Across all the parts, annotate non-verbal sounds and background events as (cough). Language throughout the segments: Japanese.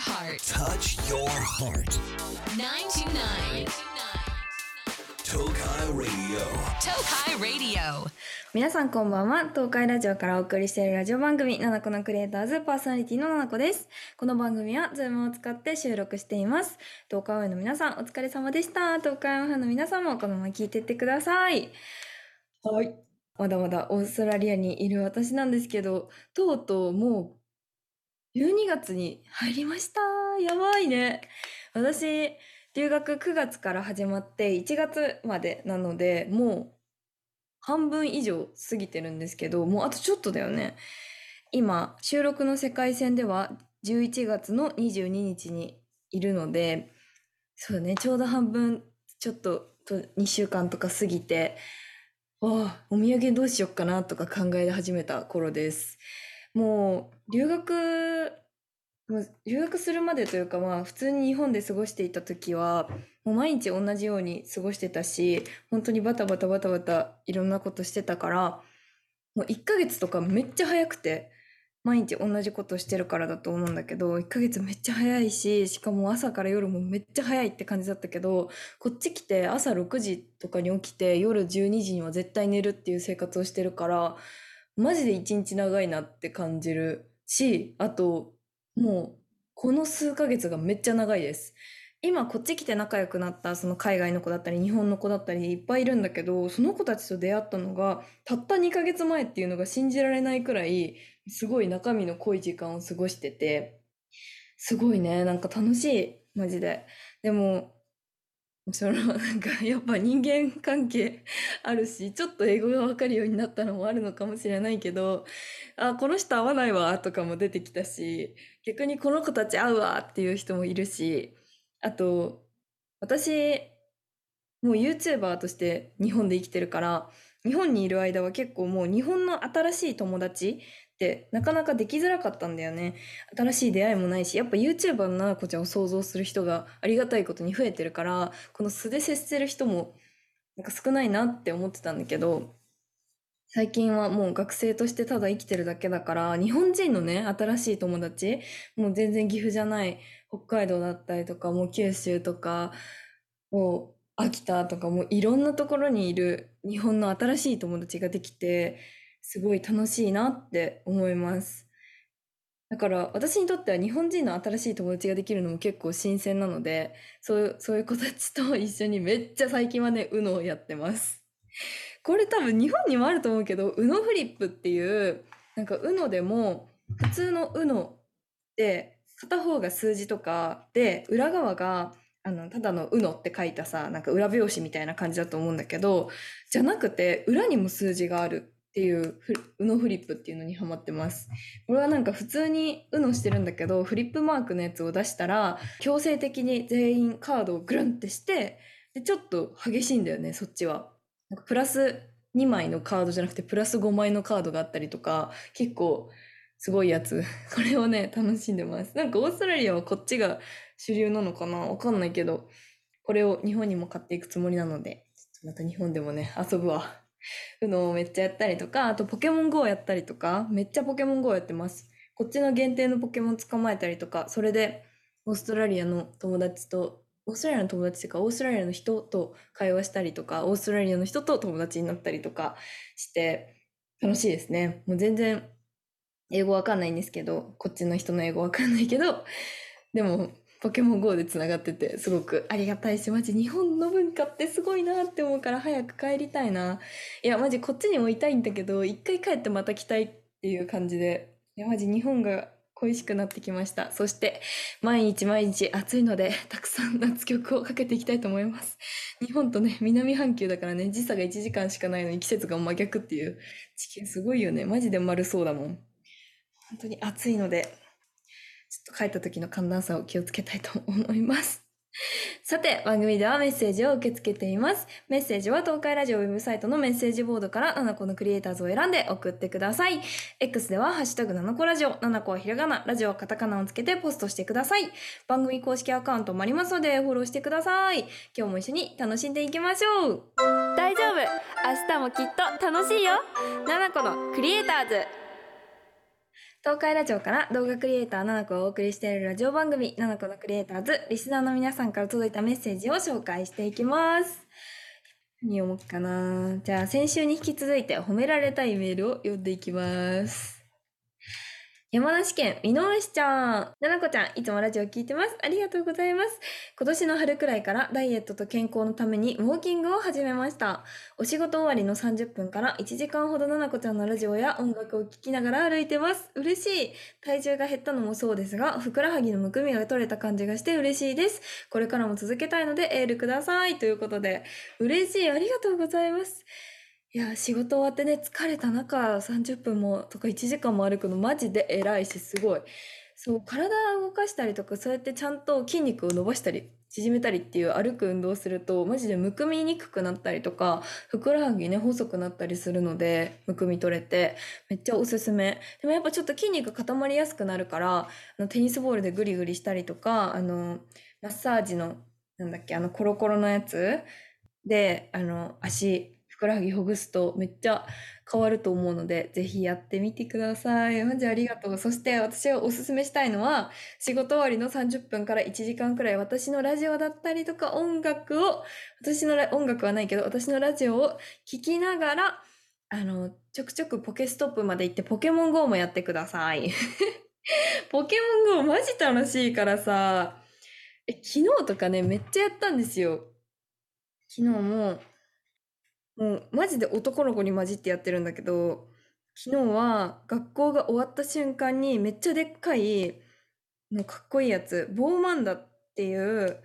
heart. Touch your heart. 929. Tokai Radio. Tokai Radio. 皆さんこんばんは。東海ラジオからお送りしているラジオ番組、ななこのクリエイターズパーソナリティのななこです。この番組は Zoom を使って収録しています。東海オンエアの皆さんお疲れ様でした。東海オンエアの皆さんもこのまま聞いてってください。はい。まだまだオーストラリアにいる私なんですけど、とうとうもう12月に入りました。やばいね。私、留学9月から始まって1月までなので、もう半分以上過ぎてるんですけど、もうあとちょっとだよね。今、収録の世界線では11月の22日にいるので、そうね、ちょうど半分、ちょっと2週間とか過ぎて、わあ、お土産どうしよっかなとか考え始めた頃です。もう、留学、留学するまでというかまあ普通に日本で過ごしていた時はもう毎日同じように過ごしてたし本当にバタバタバタバタいろんなことしてたからもう1ヶ月とかめっちゃ早くて毎日同じことしてるからだと思うんだけど1ヶ月めっちゃ早いししかも朝から夜もめっちゃ早いって感じだったけどこっち来て朝6時とかに起きて夜12時には絶対寝るっていう生活をしてるからマジで一日長いなって感じるしあともう、この数ヶ月がめっちゃ長いです。今こっち来て仲良くなったその海外の子だったり日本の子だったりいっぱいいるんだけど、その子たちと出会ったのがたった2ヶ月前っていうのが信じられないくらいすごい中身の濃い時間を過ごしてて、すごいね、なんか楽しい、マジで。でも、そのなんかやっぱ人間関係あるし、(laughs) ちょっと英語がわかるようになったのもあるのかもしれないけど、あ、この人合わないわとかも出てきたし、逆にこの子たち合うわっていう人もいるし、あと、私、もう YouTuber として日本で生きてるから、日本にいる間は結構もう日本の新しい友達ってなかなかできづらかったんだよね。新しい出会いもないし、やっぱ YouTuber のな子ちゃんを想像する人がありがたいことに増えてるから、この素で接する人もなんか少ないなって思ってたんだけど、最近はもう学生としてただ生きてるだけだから、日本人のね、新しい友達、もう全然岐阜じゃない北海道だったりとか、もう九州とか、もう秋田とか、もういろんなところにいる日本の新しい友達ができて、すごい楽しいなって思います。だから私にとっては日本人の新しい友達ができるのも結構新鮮なので、そういう、そういう子たちと一緒にめっちゃ最近はね、UNO をやってます。これ多分日本にもあると思うけど、UNO フリップっていう、なんか UNO でも、普通の UNO で、片方が数字とかで、裏側が、あの、ただの UNO って書いたさ、なんか裏表紙みたいな感じだと思うんだけど、じゃなくて、裏にも数字があるっていうフリ、UNO フリップっていうのにハマってます。これはなんか普通に UNO してるんだけど、フリップマークのやつを出したら、強制的に全員カードをグルンってして、で、ちょっと激しいんだよね、そっちは。なんかプラス2枚のカードじゃなくてプラス5枚のカードがあったりとか、結構すごいやつ。(laughs) これをね、楽しんでます。なんかオーストラリアはこっちが主流なのかな？わかんないけど、これを日本にも買っていくつもりなので、ちょっとまた日本でもね、遊ぶわ。うのをめっちゃやったりとか、あとポケモン GO やったりとか、めっちゃポケモン GO やってます。こっちの限定のポケモン捕まえたりとか、それでオーストラリアの友達とオーストラリアの友達っていうか、オーストラリアの人と会話したりとか、オーストラリアの人と友達になったりとかして、楽しいですね。もう全然、英語わかんないんですけど、こっちの人の英語わかんないけど、でも、ポケモン GO で繋がってて、すごくありがたいし、マジ日本の文化ってすごいなって思うから早く帰りたいな。いや、マジこっちにもいたいんだけど、一回帰ってまた来たいっていう感じで、いや、マジ日本が恋しくなってきました。そして、毎日毎日暑いので、たくさん夏曲をかけていきたいと思います。日本とね、南半球だからね、時差が1時間しかないのに季節が真逆っていう地球すごいよね。マジで丸そうだもん。本当に暑いので、ちょっと帰った時の寒暖差を気をつけたいと思います。(laughs) さて、番組ではメッセージを受け付けています。メッセージは東海ラジオウェブサイトのメッセージボードから7個のクリエイターズを選んで送ってください。X ではハッシュタグ7個ラジオ、7個はひらがな、ラジオはカタカナをつけてポストしてください。番組公式アカウントもありますのでフォローしてください。今日も一緒に楽しんでいきましょう。大丈夫明日もきっと楽しいよ七個のクリエイターズ東海ラジオから動画クリエイターななこをお送りしているラジオ番組、ななこのクリエイターズ、リスナーの皆さんから届いたメッセージを紹介していきます。何読もうかなじゃあ先週に引き続いて褒められたいメールを読んでいきます。山梨県、みのむしちゃん。ななこちゃん、いつもラジオ聞いてます。ありがとうございます。今年の春くらいからダイエットと健康のためにウォーキングを始めました。お仕事終わりの30分から1時間ほどななこちゃんのラジオや音楽を聴きながら歩いてます。嬉しい。体重が減ったのもそうですが、ふくらはぎのむくみが取れた感じがして嬉しいです。これからも続けたいのでエールください。ということで、嬉しい。ありがとうございます。いや、仕事終わってね、疲れた中、30分もとか1時間も歩くのマジで偉いし、すごい。そう、体を動かしたりとか、そうやってちゃんと筋肉を伸ばしたり、縮めたりっていう歩く運動すると、マジでむくみにくくなったりとか、ふくらはぎね、細くなったりするので、むくみ取れて、めっちゃおすすめ。でもやっぱちょっと筋肉固まりやすくなるから、あのテニスボールでグリグリしたりとか、あの、マッサージの、なんだっけ、あの、コロコロのやつで、あの、足、くらはぎほぐすとめっちゃ変わると思うので、ぜひやってみてください。マジありがとう。そして私がおすすめしたいのは、仕事終わりの30分から1時間くらい私のラジオだったりとか音楽を、私の音楽はないけど、私のラジオを聴きながら、あの、ちょくちょくポケストップまで行ってポケモン GO もやってください。(laughs) ポケモン GO マジ楽しいからさ、え、昨日とかね、めっちゃやったんですよ。昨日も、もうマジで男の子に混じってやってるんだけど、昨日は学校が終わった瞬間にめっちゃでっかい、もうかっこいいやつ、ボーマンダっていう、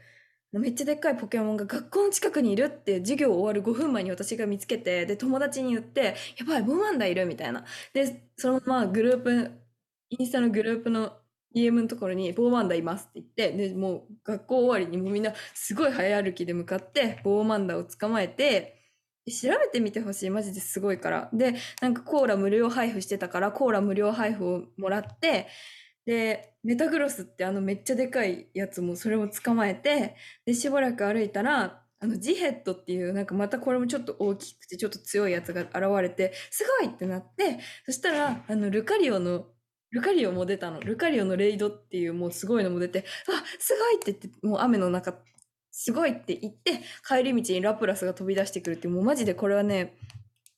めっちゃでっかいポケモンが学校の近くにいるって授業終わる5分前に私が見つけて、で、友達に言って、やばい、ボーマンダいるみたいな。で、そのままグループ、インスタのグループの DM のところにボーマンダいますって言って、で、もう学校終わりにもうみんなすごい早歩きで向かって、ボーマンダを捕まえて、調べてみてほしい。マジですごいから。で、なんかコーラ無料配布してたから、コーラ無料配布をもらって、で、メタグロスってあのめっちゃでかいやつもそれも捕まえて、で、しばらく歩いたら、あのジヘッドっていうなんかまたこれもちょっと大きくてちょっと強いやつが現れて、すごいってなって、そしたら、あのルカリオの、ルカリオも出たの。ルカリオのレイドっていうもうすごいのも出て、あ、すごいって言って、もう雨の中、すごいって言って、帰り道にラプラスが飛び出してくるって、もうマジでこれはね、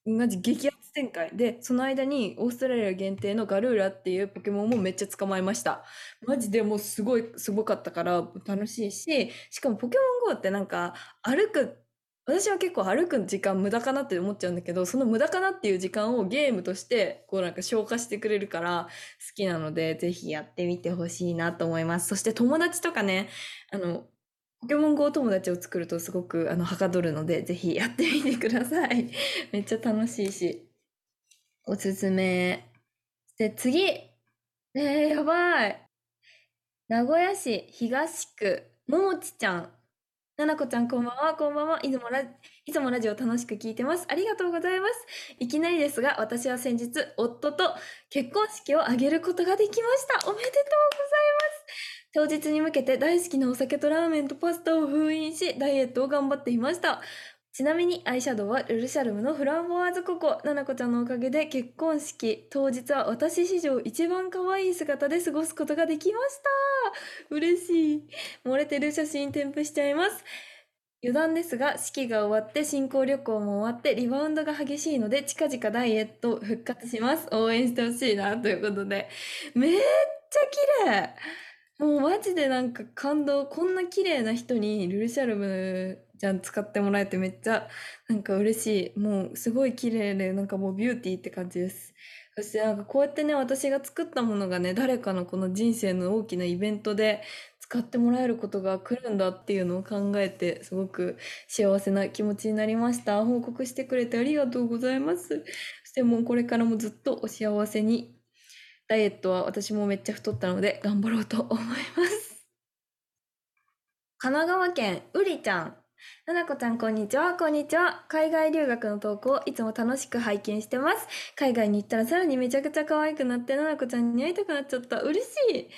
マジ激アツ展開で、その間にオーストラリア限定のガルーラっていうポケモンもめっちゃ捕まえました。マジでもうすごい、すごかったから楽しいし、しかもポケモン GO ってなんか歩く、私は結構歩く時間無駄かなって思っちゃうんだけど、その無駄かなっていう時間をゲームとしてこうなんか消化してくれるから好きなので、ぜひやってみてほしいなと思います。そして友達とかね、あの、ポケモン GO 友達を作るとすごくあのはかどるので、ぜひやってみてください。(laughs) めっちゃ楽しいし。おすすめ。で、次。えー、やばい。名古屋市東区、ももちちゃん。ななこちゃんこんばんは、こんばんは。いつもラいつもラジオ楽しく聞いてます。ありがとうございます。いきなりですが、私は先日、夫と結婚式を挙げることができました。おめでとうございます。当日に向けて大好きなお酒とラーメンとパスタを封印し、ダイエットを頑張っていました。ちなみにアイシャドウはルルシャルムのフランボワーズココ。ななこちゃんのおかげで結婚式当日は私史上一番可愛い姿で過ごすことができました。嬉しい。漏れてる写真添付しちゃいます。余談ですが、式が終わって新婚旅行も終わってリバウンドが激しいので近々ダイエット復活します。応援してほしいなということで。めっちゃ綺麗もうマジでなんか感動。こんな綺麗な人にルルシャルムじゃん使ってもらえてめっちゃなんか嬉しい。もうすごい綺麗でなんかもうビューティーって感じです。そしてなんかこうやってね、私が作ったものがね、誰かのこの人生の大きなイベントで使ってもらえることが来るんだっていうのを考えて、すごく幸せな気持ちになりました。報告してくれてありがとうございます。そしてもうこれからもずっとお幸せに。ダイエットは私もめっちゃ太ったので頑張ろうと思います。神奈川県うりちゃん。ななこちゃんこんにちは、こんにちは。海外留学の投稿いつも楽しく拝見してます。海外に行ったらさらにめちゃくちゃ可愛くなって、ななこちゃんに会いたくなっちゃった。嬉しい。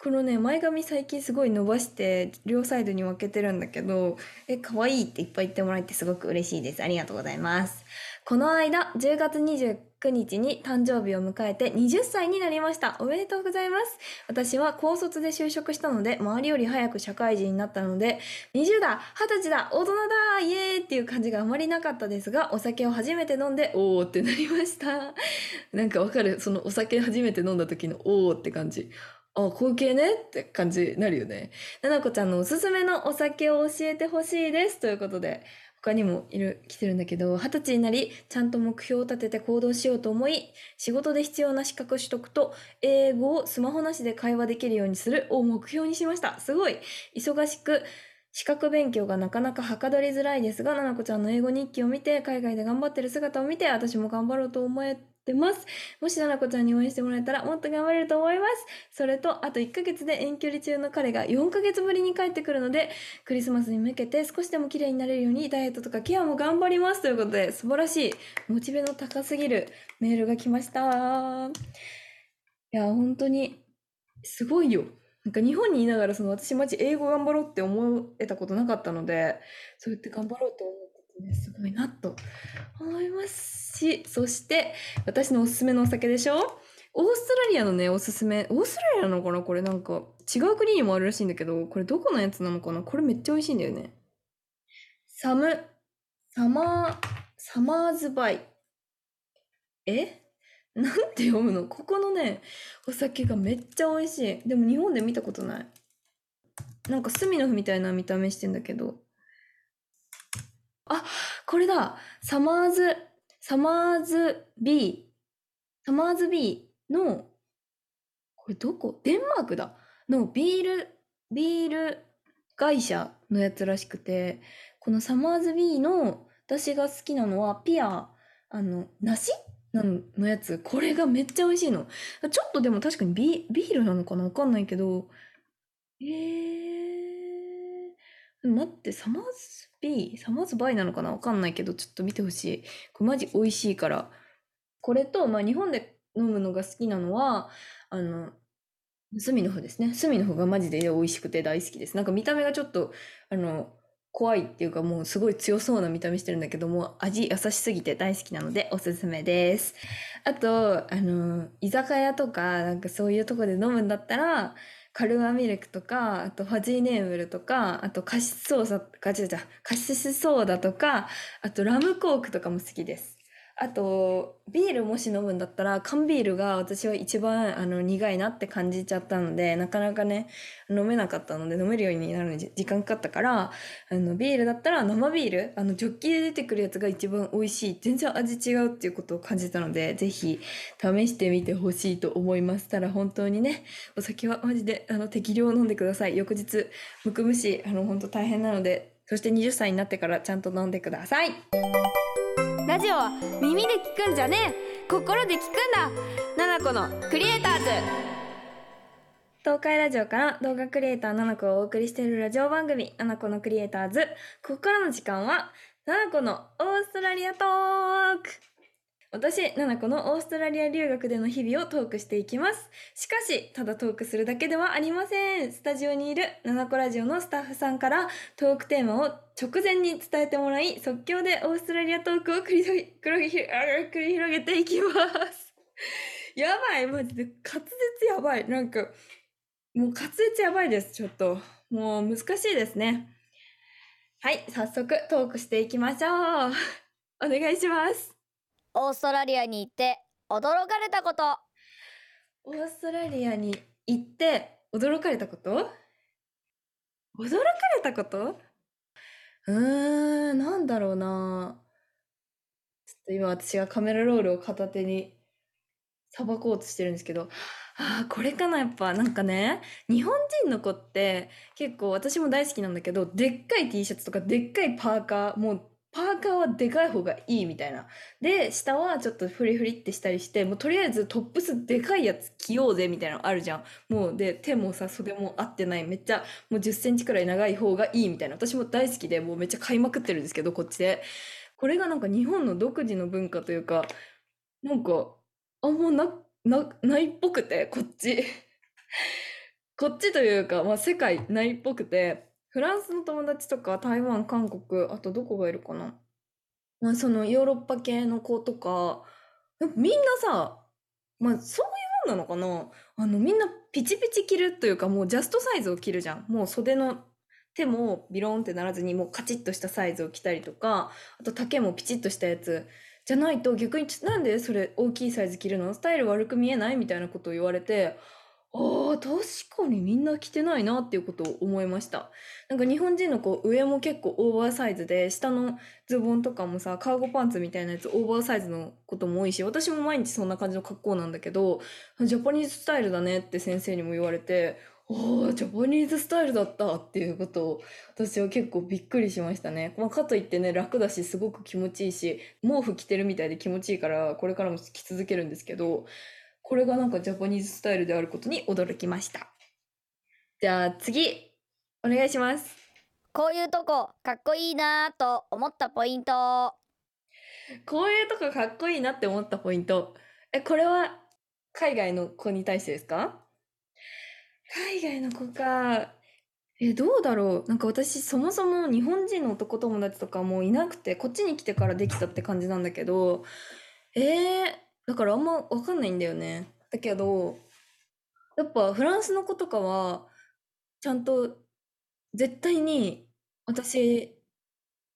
このね、前髪最近すごい伸ばして、両サイドに分けてるんだけど、え、可愛いっていっぱい言ってもらえてすごく嬉しいです。ありがとうございます。この間、10月29 19日に誕生日を迎えて20歳になりました。おめでとうございます。私は高卒で就職したので、周りより早く社会人になったので、20だ !20 歳だ大人だイエーイっていう感じがあまりなかったですが、お酒を初めて飲んで、おーってなりました。なんかわかる？そのお酒初めて飲んだ時のおーって感じ。あ、こういう系ねって感じになるよね。ななこちゃんのおすすめのお酒を教えてほしいです。ということで、他にもいる、来てるんだけど、二十歳になり、ちゃんと目標を立てて行動しようと思い、仕事で必要な資格取得と、英語をスマホなしで会話できるようにするを目標にしました。すごい忙しく、資格勉強がなかなかはかどりづらいですが、ななこちゃんの英語日記を見て、海外で頑張ってる姿を見て、私も頑張ろうと思えてます。もしななこちゃんに応援してもらえたら、もっと頑張れると思います。それと、あと1ヶ月で遠距離中の彼が4ヶ月ぶりに帰ってくるので、クリスマスに向けて少しでも綺麗になれるようにダイエットとかケアも頑張りますということで、素晴らしい、モチベの高すぎるメールが来ました。いや、本当に、すごいよ。なんか日本にいながら、その私マジ英語頑張ろうって思えたことなかったので、そうやって頑張ろうと思ってね、すごいなと思いますし、そして、私のおすすめのお酒でしょ？オーストラリアのね、おすすめ、オーストラリアなのかな？これなんか、違う国にもあるらしいんだけど、これどこのやつなのかな？これめっちゃ美味しいんだよね。サム、サマー、サマーズバイ。え？なんて読むの？ここのね、お酒がめっちゃ美味しい。でも日本で見たことない。なんかスミノフみたいな見た目してんだけど。あ、これだサマーズ、サマーズ B。サマーズ B の、これどこ？デンマークだのビール、ビール会社のやつらしくて、このサマーズ B の私が好きなのはピア、あの、梨？ののやつ。これがめっちゃ美味しいの。ちょっとでも確かにビビールなのかな？わかんないけど。えー。待って、サマーズ B? サマーズバイなのかな？わかんないけど、ちょっと見てほしい。これマジ美味しいから。これと、まあ日本で飲むのが好きなのは、あの、スミノフですね。スミノフがマジで美味しくて大好きです。なんか見た目がちょっと、あの、怖いっていうかもうすごい強そうな見た目してるんだけども、味優しすぎて大好きなのでおすすめです。あと、あの、居酒屋とか、なんかそういうとこで飲むんだったら、カルーアミルクとか、あとファジーネーブルとか、あとカシスソーダ、カチャカシスソーダとか、あとラムコークとかも好きです。あと、ビールもし飲むんだったら、缶ビールが私は一番あの苦いなって感じちゃったので、なかなかね、飲めなかったので、飲めるようになるのに時間かかったから、あの、ビールだったら生ビール、あの、ジョッキで出てくるやつが一番美味しい。全然味違うっていうことを感じたので、ぜひ試してみてほしいと思います。ただ本当にね、お酒はマジで、あの、適量飲んでください。翌日、むくむし、あの、本当大変なので、そして20歳になってからちゃんと飲んでください。ラジオは耳で聞くんじゃねえ。心で聞くんだ。ナナコのクリエイターズ。東海ラジオから動画クリエイターナナコをお送りしているラジオ番組、ナナコのクリエイターズ。ここからの時間は、ナナコのオーストラリアトーク。私、ななこのオーストラリア留学での日々をトークしていきます。しかし、ただトークするだけではありません。スタジオにいるななこラジオのスタッフさんからトークテーマを直前に伝えてもらい、即興でオーストラリアトークを繰り繰り (laughs) 広げていきます。(laughs) やばい、マジで滑舌やばい。なんか、もう滑舌やばいです、ちょっと。もう難しいですね。はい、早速トークしていきましょう。お願いします。オーストラリアに行って驚かれたことオーストラリアに行って驚かれたこと？驚かれたこと？うーん、なんだろうな。ちょっと今私がカメラロールを片手にさばこうとしてるんですけど、ああ、これかな、やっぱ。なんかね、日本人の子って結構私も大好きなんだけど、でっかい T シャツとかでっかいパーカー、もうパーカーはでかい方がいいみたいな。で、下はちょっとフリフリってしたりして、もうとりあえずトップスでかいやつ着ようぜみたいなのあるじゃん。もうで、手もさ、袖も合ってない。めっちゃもう10センチくらい長い方がいいみたいな。私も大好きで、もうめっちゃ買いまくってるんですけど、こっちで。これがなんか日本の独自の文化というか、なんか、あんまな、な、ないっぽくて、こっち。(laughs) こっちというか、まあ世界ないっぽくて、フランスの友達とか台湾、韓国、あとどこがいるかな？まあそのヨーロッパ系の子とかみんなさ、まあそういうもんなのかな？あのみんなピチピチ着るというかもうジャストサイズを着るじゃん。もう袖の手もビローンってならずにもうカチッとしたサイズを着たりとか、あと丈もピチッとしたやつじゃないと逆になんでそれ大きいサイズ着るの？スタイル悪く見えない？みたいなことを言われて、ああ、確かにみんな着てないなっていうことを思いました。なんか日本人のこう上も結構オーバーサイズで、下のズボンとかもさ、カーゴパンツみたいなやつオーバーサイズのことも多いし、私も毎日そんな感じの格好なんだけど、ジャパニーズスタイルだねって先生にも言われて、ああ、ジャパニーズスタイルだったっていうことを私は結構びっくりしましたね。まあ、かといってね、楽だし、すごく気持ちいいし、毛布着てるみたいで気持ちいいから、これからも着続けるんですけど、これがなんかジャパニーズスタイルであることに驚きました。じゃあ次、お願いします。こういうとこかっこいいなぁと思ったポイントこういうとこかっこいいなって思ったポイント。え、これは海外の子に対してですか？海外の子か。え、どうだろう？なんか私そもそも日本人の男友達とかもういなくて、こっちに来てからできたって感じなんだけど、えー、だからあんまわかんないんだよね。だけど、やっぱフランスの子とかは、ちゃんと絶対に私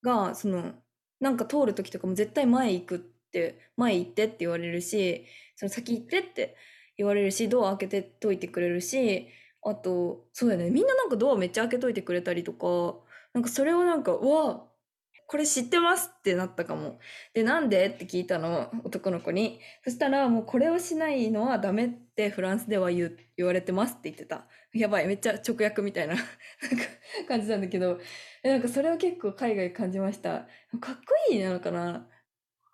が、その、なんか通る時とかも絶対前行くって、前行ってって言われるし、その先行ってって言われるし、ドア開けてといてくれるし、あと、そうだよね、みんななんかドアめっちゃ開けといてくれたりとか、なんかそれをなんか、うわ、これ知ってますってなったかも。で、なんでって聞いたの、男の子に。そしたら、もうこれをしないのはダメってフランスでは言われてますって言ってた。やばい、めっちゃ直訳みたいな (laughs) 感じなんだけど、えなんかそれを結構海外感じました。かっこいいなのかな？わ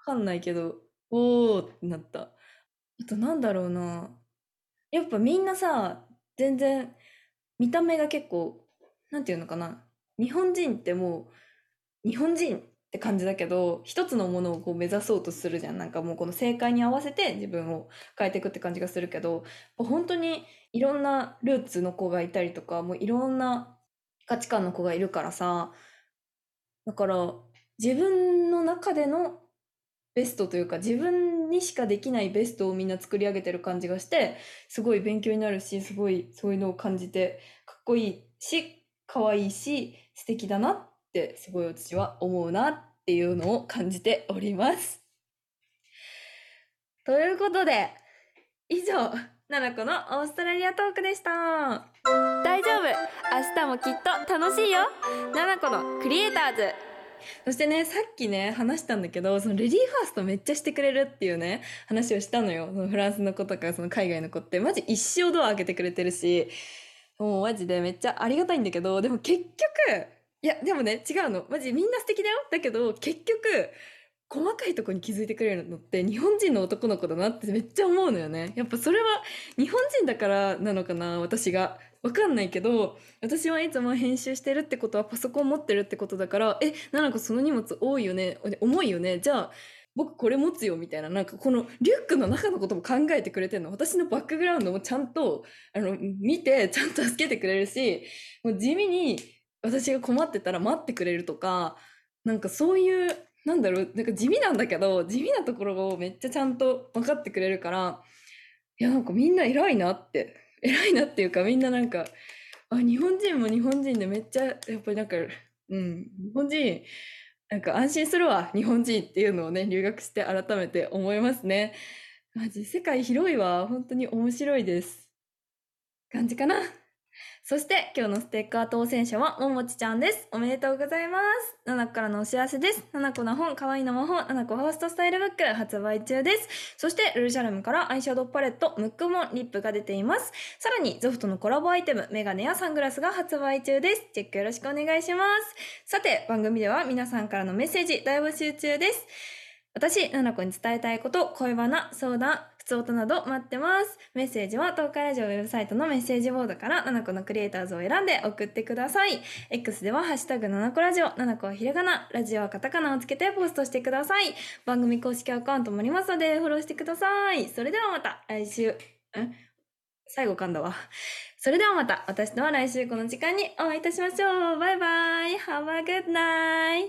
かんないけど、おーってなった。あとなんだろうな。やっぱみんなさ、全然見た目が結構、なんていうのかな。日本人ってもう、日本人って感じだけど、一つのものをこう目指そうとするじゃん。なんかもうこの正解に合わせて自分を変えていくって感じがするけど、本当にいろんなルーツの子がいたりとか、もういろんな価値観の子がいるからさ、だから自分の中でのベストというか自分にしかできないベストをみんな作り上げてる感じがしてすごい勉強になるしすごいそういうのを感じてかっこいいし可愛いし素敵だなってすごい私は思うなっていうのを感じております。(laughs) ということで以上ななこのオーストラリアトークでした。大丈夫明日もきっと楽しいよナナコのクリエイターズそしてね、さっきね、話したんだけど、そのレディーファーストめっちゃしてくれるっていうね、話をしたのよ。そのフランスの子とか、その海外の子って、マジ一生ドア開けてくれてるし、もうマジでめっちゃありがたいんだけど、でも結局、いや、でもね、違うの。マジみんな素敵だよ。だけど、結局、細かいとこに気づいてくれるのって日本人の男の子だなってめっちゃ思うのよね。やっぱそれは日本人だからなのかな、私が。わかんないけど、私はいつも編集してるってことはパソコン持ってるってことだから、え、ななこその荷物多いよね、重いよね、じゃあ、僕これ持つよみたいな、なんかこのリュックの中のことも考えてくれてるの。私のバックグラウンドもちゃんと、あの、見て、ちゃんと助けてくれるし、もう地味に私が困ってたら待ってくれるとか、なんかそういう、なんだろう、なんか地味なんだけど、地味なところをめっちゃちゃんと分かってくれるから、いや、なんかみんな偉いなって、偉いなっていうか、みんななんか、あ、日本人も日本人でめっちゃ、やっぱりなんか、うん、日本人、なんか安心するわ、日本人っていうのをね、留学して改めて思いますね。マジ、世界広いわ。本当に面白いです。感じかな？そして今日のステッカー当選者はももちちゃんです。おめでとうございます。ななこからのお知らせです。ななこの本、かわいいの魔法、ななこファーストスタイルブック発売中です。そしてルルシャルムからアイシャドウパレット、ムックモン、リップが出ています。さらにゾフトのコラボアイテム、メガネやサングラスが発売中です。チェックよろしくお願いします。さて、番組では皆さんからのメッセージ大募集中です。私、ななこに伝えたいこと、恋バナ、相談、普通音など待ってます。メッセージは東海ラジオウェブサイトのメッセージボードからななこのクリエイターズを選んで送ってください。X ではハッシュタグななこラジオ、ななこはひらがな、ラジオはカタカナをつけてポストしてください。番組公式アカウントもありますのでフォローしてください。それではまた来週、ん最後噛んだわ。それではまた私とは来週この時間にお会いいたしましょう。バイバイ。Have a good night.